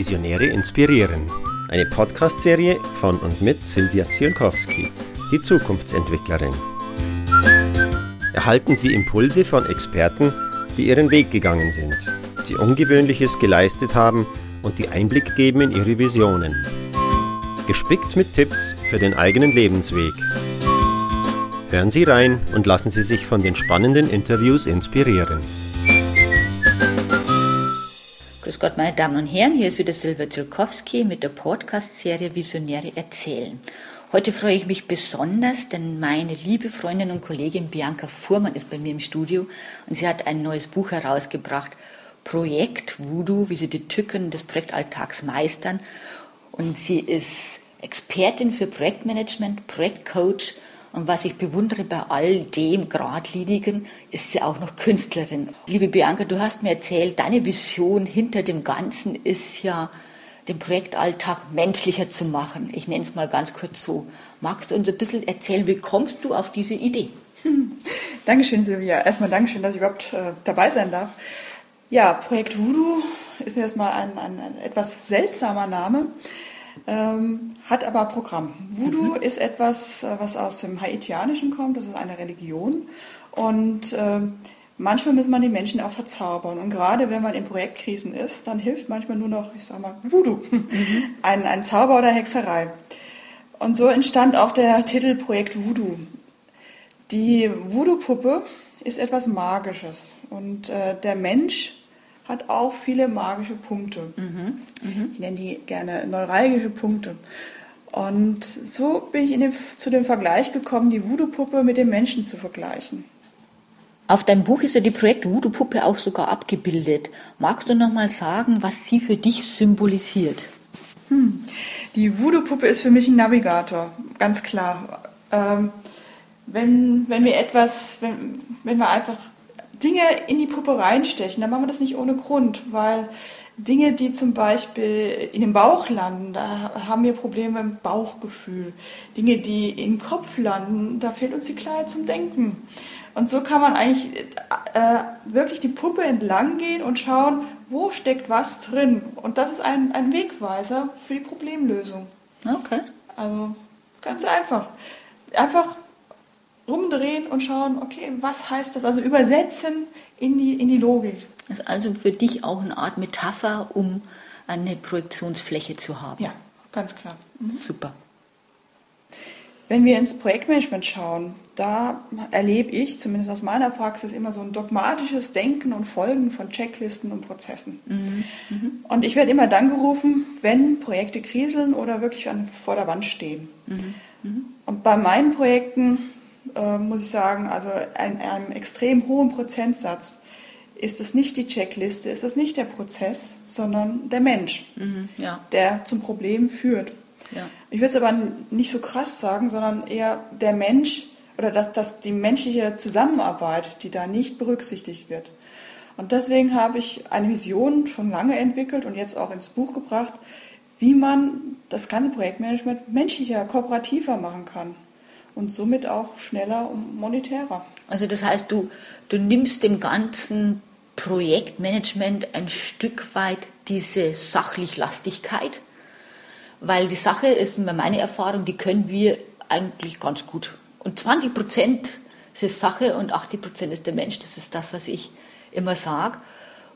Visionäre inspirieren. Eine Podcast-Serie von und mit Silvia Zielkowski, die Zukunftsentwicklerin. Erhalten Sie Impulse von Experten, die ihren Weg gegangen sind, die Ungewöhnliches geleistet haben und die Einblick geben in ihre Visionen. Gespickt mit Tipps für den eigenen Lebensweg. Hören Sie rein und lassen Sie sich von den spannenden Interviews inspirieren. Grüß Gott, meine Damen und Herren, hier ist wieder Silvia Zielkowski mit der Podcast-Serie Visionäre erzählen. Heute freue ich mich besonders, denn meine liebe Freundin und Kollegin Bianca Fuhrmann ist bei mir im Studio und sie hat ein neues Buch herausgebracht, Projekt Voodoo, wie sie die Tücken des Projektalltags meistern. Und sie ist Expertin für Projektmanagement, Projektcoach und was ich bewundere bei all dem Gradlinigen, ist sie auch noch Künstlerin. Liebe Bianca, du hast mir erzählt, deine Vision hinter dem Ganzen ist ja, den Projektalltag menschlicher zu machen. Ich nenne es mal ganz kurz so. Magst du uns ein bisschen erzählen, wie kommst du auf diese Idee? Hm. Dankeschön, Silvia. Erstmal Dankeschön, dass ich überhaupt äh, dabei sein darf. Ja, Projekt Voodoo ist erstmal ein, ein, ein etwas seltsamer Name ähm, hat aber Programm. Voodoo mhm. ist etwas, äh, was aus dem Haitianischen kommt, das ist eine Religion und äh, manchmal muss man die Menschen auch verzaubern und gerade wenn man in Projektkrisen ist, dann hilft manchmal nur noch, ich sag mal, Voodoo, mhm. ein, ein Zauber oder Hexerei. Und so entstand auch der Titel Projekt Voodoo. Die Voodoo-Puppe ist etwas Magisches und äh, der Mensch hat auch viele magische Punkte. Mhm. Mhm. Ich nenne die gerne neuralgische Punkte. Und so bin ich den, zu dem Vergleich gekommen, die Voodoo-Puppe mit dem Menschen zu vergleichen. Auf deinem Buch ist ja die Projekt Voodoo-Puppe auch sogar abgebildet. Magst du noch mal sagen, was sie für dich symbolisiert? Hm. Die Voodoo-Puppe ist für mich ein Navigator, ganz klar. Ähm, wenn, wenn wir etwas, wenn, wenn wir einfach Dinge in die Puppe reinstechen, dann machen wir das nicht ohne Grund, weil Dinge, die zum Beispiel in den Bauch landen, da haben wir Probleme im Bauchgefühl. Dinge, die im Kopf landen, da fehlt uns die Klarheit zum Denken. Und so kann man eigentlich äh, wirklich die Puppe entlang gehen und schauen, wo steckt was drin. Und das ist ein, ein Wegweiser für die Problemlösung. Okay. Also ganz einfach. Einfach rumdrehen und schauen, okay, was heißt das? Also übersetzen in die, in die Logik. Das ist also für dich auch eine Art Metapher, um eine Projektionsfläche zu haben. Ja, ganz klar. Mhm. Super. Wenn wir ins Projektmanagement schauen, da erlebe ich, zumindest aus meiner Praxis, immer so ein dogmatisches Denken und Folgen von Checklisten und Prozessen. Mhm. Mhm. Und ich werde immer dann gerufen, wenn Projekte kriseln oder wirklich vor der Wand stehen. Mhm. mhm. Und bei meinen Projekten äh, muss ich sagen, also in einem extrem hohen Prozentsatz ist es nicht die Checkliste, ist es nicht der Prozess, sondern der Mensch, mhm, ja. der zum Problem führt. Ja. Ich würde es aber nicht so krass sagen, sondern eher der Mensch oder dass, dass die menschliche Zusammenarbeit, die da nicht berücksichtigt wird. Und deswegen habe ich eine Vision schon lange entwickelt und jetzt auch ins Buch gebracht, wie man das ganze Projektmanagement menschlicher, kooperativer machen kann und somit auch schneller und monetärer. Also das heißt, du, du nimmst dem ganzen Projektmanagement ein Stück weit diese Sachlichlastigkeit, weil die Sache ist meine Erfahrung, die können wir eigentlich ganz gut. Und 20 Prozent ist Sache und 80 Prozent ist der Mensch. Das ist das, was ich immer sage.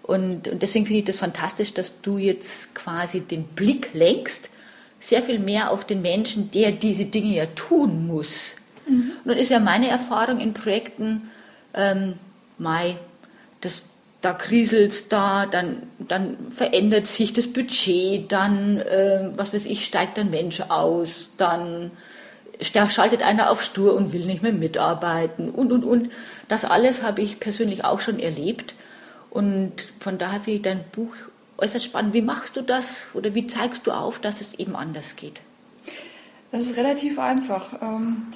Und, und deswegen finde ich das fantastisch, dass du jetzt quasi den Blick lenkst sehr viel mehr auf den Menschen, der diese Dinge ja tun muss. Mhm. Und dann ist ja meine Erfahrung in Projekten, ähm, Mai, das, da kriselt es da, dann, dann verändert sich das Budget, dann, äh, was weiß ich, steigt ein Mensch aus, dann schaltet einer auf stur und will nicht mehr mitarbeiten und, und, und. Das alles habe ich persönlich auch schon erlebt. Und von daher finde ich dein Buch äußerst spannend. Wie machst du das oder wie zeigst du auf, dass es eben anders geht? Das ist relativ einfach. Ähm,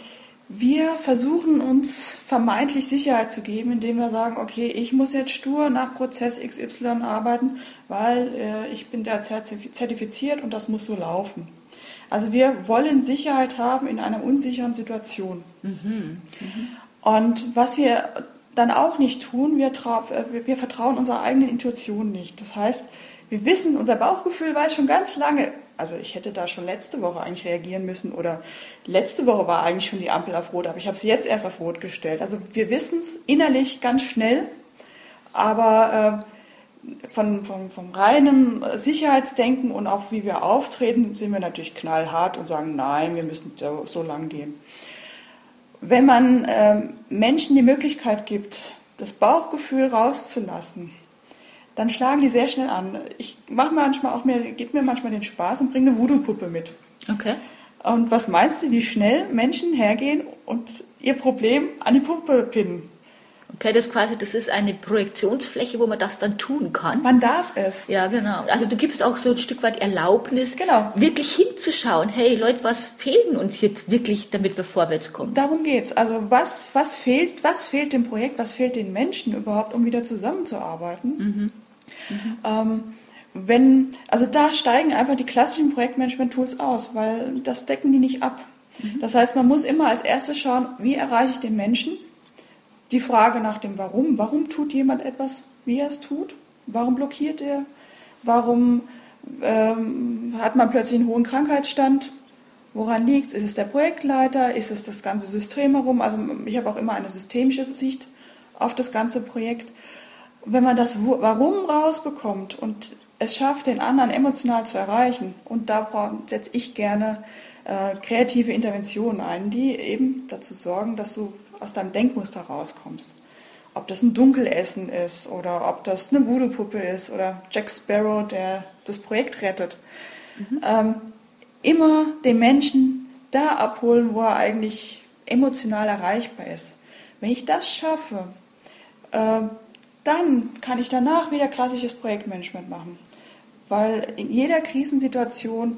wir versuchen uns vermeintlich Sicherheit zu geben, indem wir sagen, okay, ich muss jetzt stur nach Prozess XY arbeiten, weil äh, ich bin da zertifiziert und das muss so laufen. Also wir wollen Sicherheit haben in einer unsicheren Situation. Mhm. Mhm. Und was wir dann auch nicht tun, wir, äh, wir vertrauen unserer eigenen Intuition nicht. Das heißt, wir wissen, unser Bauchgefühl weiß schon ganz lange, also ich hätte da schon letzte Woche eigentlich reagieren müssen oder letzte Woche war eigentlich schon die Ampel auf Rot, aber ich habe sie jetzt erst auf Rot gestellt. Also wir wissen es innerlich ganz schnell, aber äh, von, von, vom reinen Sicherheitsdenken und auch wie wir auftreten, sind wir natürlich knallhart und sagen, nein, wir müssen so, so lang gehen. Wenn man äh, Menschen die Möglichkeit gibt, das Bauchgefühl rauszulassen, dann schlagen die sehr schnell an. Ich mache manchmal auch mir, gebe mir manchmal den Spaß und bringe eine Voodoo-Puppe mit. Okay. Und was meinst du, wie schnell Menschen hergehen und ihr Problem an die Puppe pinnen? Okay, das quasi, das ist eine Projektionsfläche, wo man das dann tun kann. Man darf es. Ja, genau. Also du gibst auch so ein Stück weit Erlaubnis, genau. wirklich hinzuschauen. Hey Leute, was fehlen uns jetzt wirklich, damit wir vorwärts kommen? Darum geht's. Also was, was fehlt, was fehlt dem Projekt, was fehlt den Menschen überhaupt, um wieder zusammenzuarbeiten? Mhm. Mhm. Ähm, wenn, also da steigen einfach die klassischen Projektmanagement-Tools aus, weil das decken die nicht ab. Mhm. Das heißt, man muss immer als erstes schauen, wie erreiche ich den Menschen? Die Frage nach dem Warum. Warum tut jemand etwas, wie er es tut? Warum blockiert er? Warum ähm, hat man plötzlich einen hohen Krankheitsstand? Woran liegt es? Ist es der Projektleiter? Ist es das ganze System herum? Also ich habe auch immer eine systemische Sicht auf das ganze Projekt wenn man das Warum rausbekommt und es schafft, den anderen emotional zu erreichen, und da setze ich gerne äh, kreative Interventionen ein, die eben dazu sorgen, dass du aus deinem Denkmuster rauskommst. Ob das ein Dunkelessen ist oder ob das eine Voodoo-Puppe ist oder Jack Sparrow, der das Projekt rettet. Mhm. Ähm, immer den Menschen da abholen, wo er eigentlich emotional erreichbar ist. Wenn ich das schaffe, äh, dann kann ich danach wieder klassisches Projektmanagement machen. Weil in jeder Krisensituation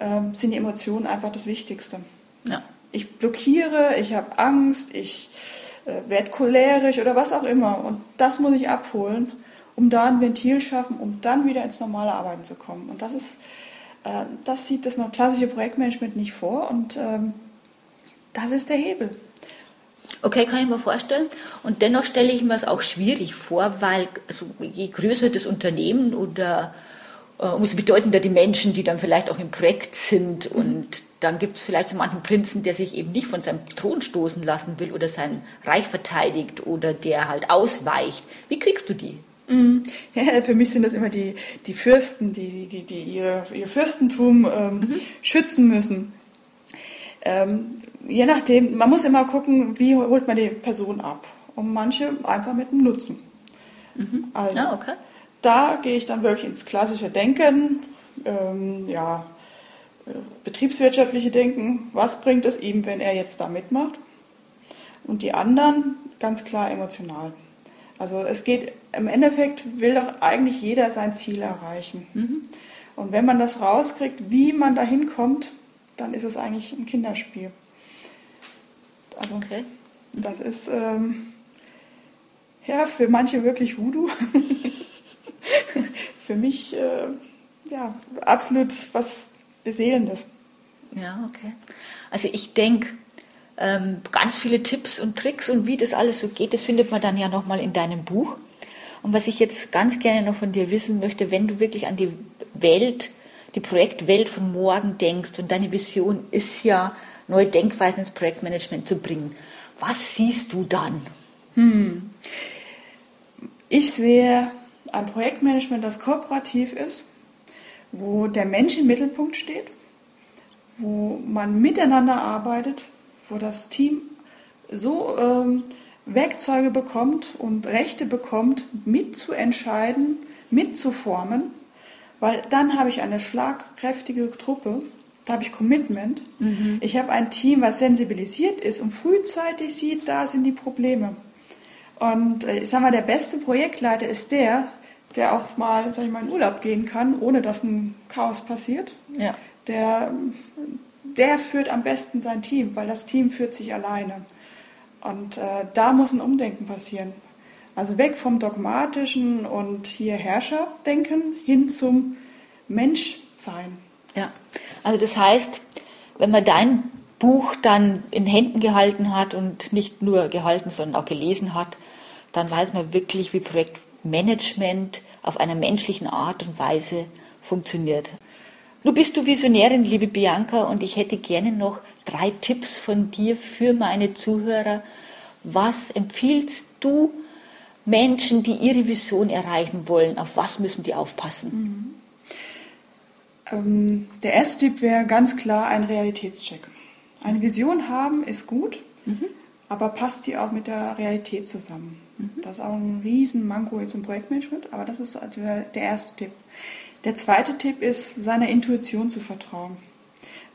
ähm, sind die Emotionen einfach das Wichtigste. Ja. Ich blockiere, ich habe Angst, ich äh, werde cholerisch oder was auch immer. Und das muss ich abholen, um da ein Ventil schaffen, um dann wieder ins normale Arbeiten zu kommen. Und das ist, äh, das sieht das noch klassische Projektmanagement nicht vor. Und ähm, das ist der Hebel. Okay, kann ich mir vorstellen. Und dennoch stelle ich mir es auch schwierig vor, weil also je größer das Unternehmen oder umso bedeutender die Menschen, die dann vielleicht auch im Projekt sind. Mhm. Und dann gibt es vielleicht so manchen Prinzen, der sich eben nicht von seinem Thron stoßen lassen will oder sein Reich verteidigt oder der halt ausweicht. Wie kriegst du die? Mhm. Ja, für mich sind das immer die, die Fürsten, die, die, die ihr, ihr Fürstentum ähm, mhm. schützen müssen. Ähm, je nachdem, man muss immer gucken, wie holt man die Person ab. Und manche einfach mit dem Nutzen. Mhm. Also, ja, okay. Da gehe ich dann wirklich ins klassische Denken, ähm, ja, äh, betriebswirtschaftliche Denken. Was bringt es ihm, wenn er jetzt da mitmacht? Und die anderen ganz klar emotional. Also es geht, im Endeffekt will doch eigentlich jeder sein Ziel erreichen. Mhm. Und wenn man das rauskriegt, wie man da hinkommt, dann ist es eigentlich ein Kinderspiel. Also okay. das ist ähm, ja für manche wirklich Voodoo. für mich äh, ja absolut was Beseelendes. Ja, okay. Also ich denke, ähm, ganz viele Tipps und Tricks und wie das alles so geht, das findet man dann ja nochmal in deinem Buch. Und was ich jetzt ganz gerne noch von dir wissen möchte, wenn du wirklich an die Welt, die Projektwelt von morgen denkst und deine Vision ist ja, neue Denkweisen ins Projektmanagement zu bringen. Was siehst du dann? Hm. Ich sehe ein Projektmanagement, das kooperativ ist, wo der Mensch im Mittelpunkt steht, wo man miteinander arbeitet, wo das Team so ähm, Werkzeuge bekommt und Rechte bekommt, mitzuentscheiden, mitzuformen, weil dann habe ich eine schlagkräftige Truppe, da habe ich Commitment. Mhm. Ich habe ein Team, was sensibilisiert ist und frühzeitig sieht, da sind die Probleme. Und äh, ich sage mal, der beste Projektleiter ist der, der auch mal, sag ich mal, in Urlaub gehen kann, ohne dass ein Chaos passiert. Ja. Der, der führt am besten sein Team, weil das Team führt sich alleine. Und äh, da muss ein Umdenken passieren. Also weg vom dogmatischen und hier Herrscherdenken hin zum Menschsein. Ja, also das heißt, wenn man dein Buch dann in Händen gehalten hat und nicht nur gehalten, sondern auch gelesen hat, dann weiß man wirklich, wie Projektmanagement auf einer menschlichen Art und Weise funktioniert. Nun bist du Visionärin, liebe Bianca, und ich hätte gerne noch drei Tipps von dir für meine Zuhörer. Was empfiehlst du Menschen, die ihre Vision erreichen wollen? Auf was müssen die aufpassen? Mhm. Ähm, der erste Tipp wäre ganz klar ein Realitätscheck. Eine Vision haben ist gut, mhm. aber passt sie auch mit der Realität zusammen? Mhm. Das ist auch ein Riesenmanko jetzt im Projektmanagement, aber das ist also der erste Tipp. Der zweite Tipp ist, seiner Intuition zu vertrauen.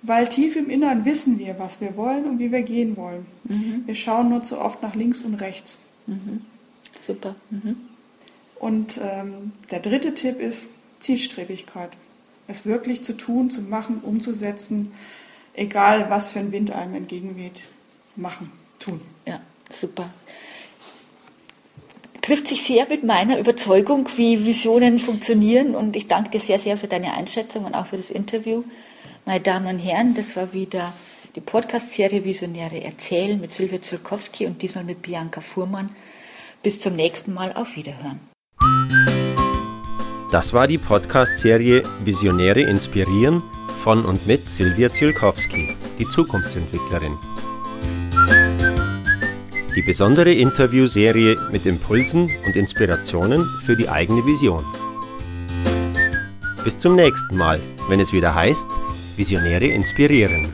Weil tief im Inneren wissen wir, was wir wollen und wie wir gehen wollen. Mhm. Wir schauen nur zu oft nach links und rechts. Mhm. Super. Mhm. Und ähm, der dritte Tipp ist Zielstrebigkeit. Es wirklich zu tun, zu machen, umzusetzen, egal was für ein Wind einem entgegenweht. Machen, tun. Ja, super trifft sich sehr mit meiner Überzeugung, wie Visionen funktionieren. Und ich danke dir sehr, sehr für deine Einschätzung und auch für das Interview. Meine Damen und Herren, das war wieder die Podcast-Serie Visionäre erzählen mit Silvia Zulkowski und diesmal mit Bianca Fuhrmann. Bis zum nächsten Mal. Auf Wiederhören. Das war die Podcast-Serie Visionäre inspirieren von und mit Silvia Zielkowski, die Zukunftsentwicklerin die besondere Interviewserie mit Impulsen und Inspirationen für die eigene Vision. Bis zum nächsten Mal, wenn es wieder heißt, Visionäre inspirieren.